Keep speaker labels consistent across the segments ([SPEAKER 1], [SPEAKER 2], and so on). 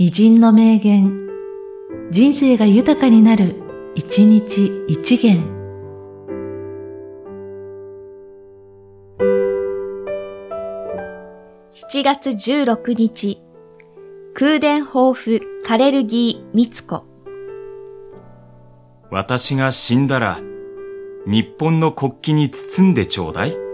[SPEAKER 1] 偉人の名言、人生が豊かになる、一日一元。
[SPEAKER 2] 7月16日、空伝豊富カレルギーミツコ。
[SPEAKER 3] 私が死んだら、日本の国旗に包んでちょうだい。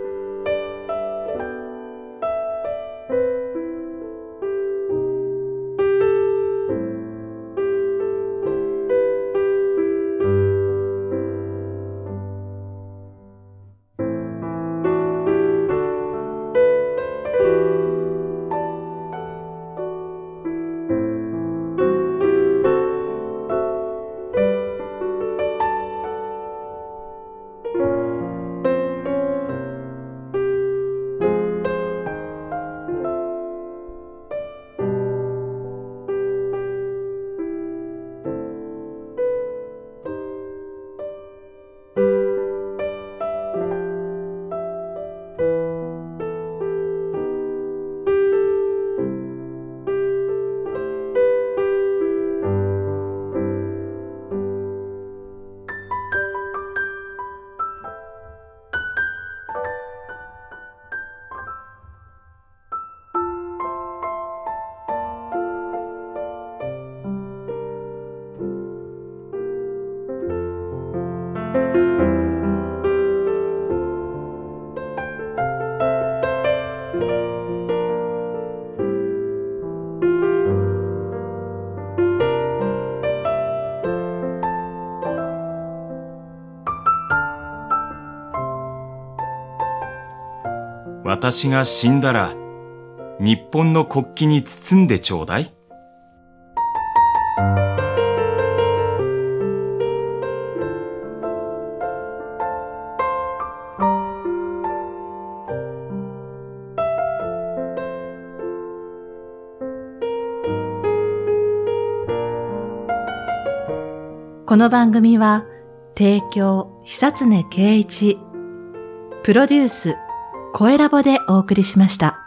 [SPEAKER 3] 私が死んだら、日本の国旗に包んでちょうだい。
[SPEAKER 1] この番組は、提供、久常圭一、プロデュース、声ラボでお送りしました。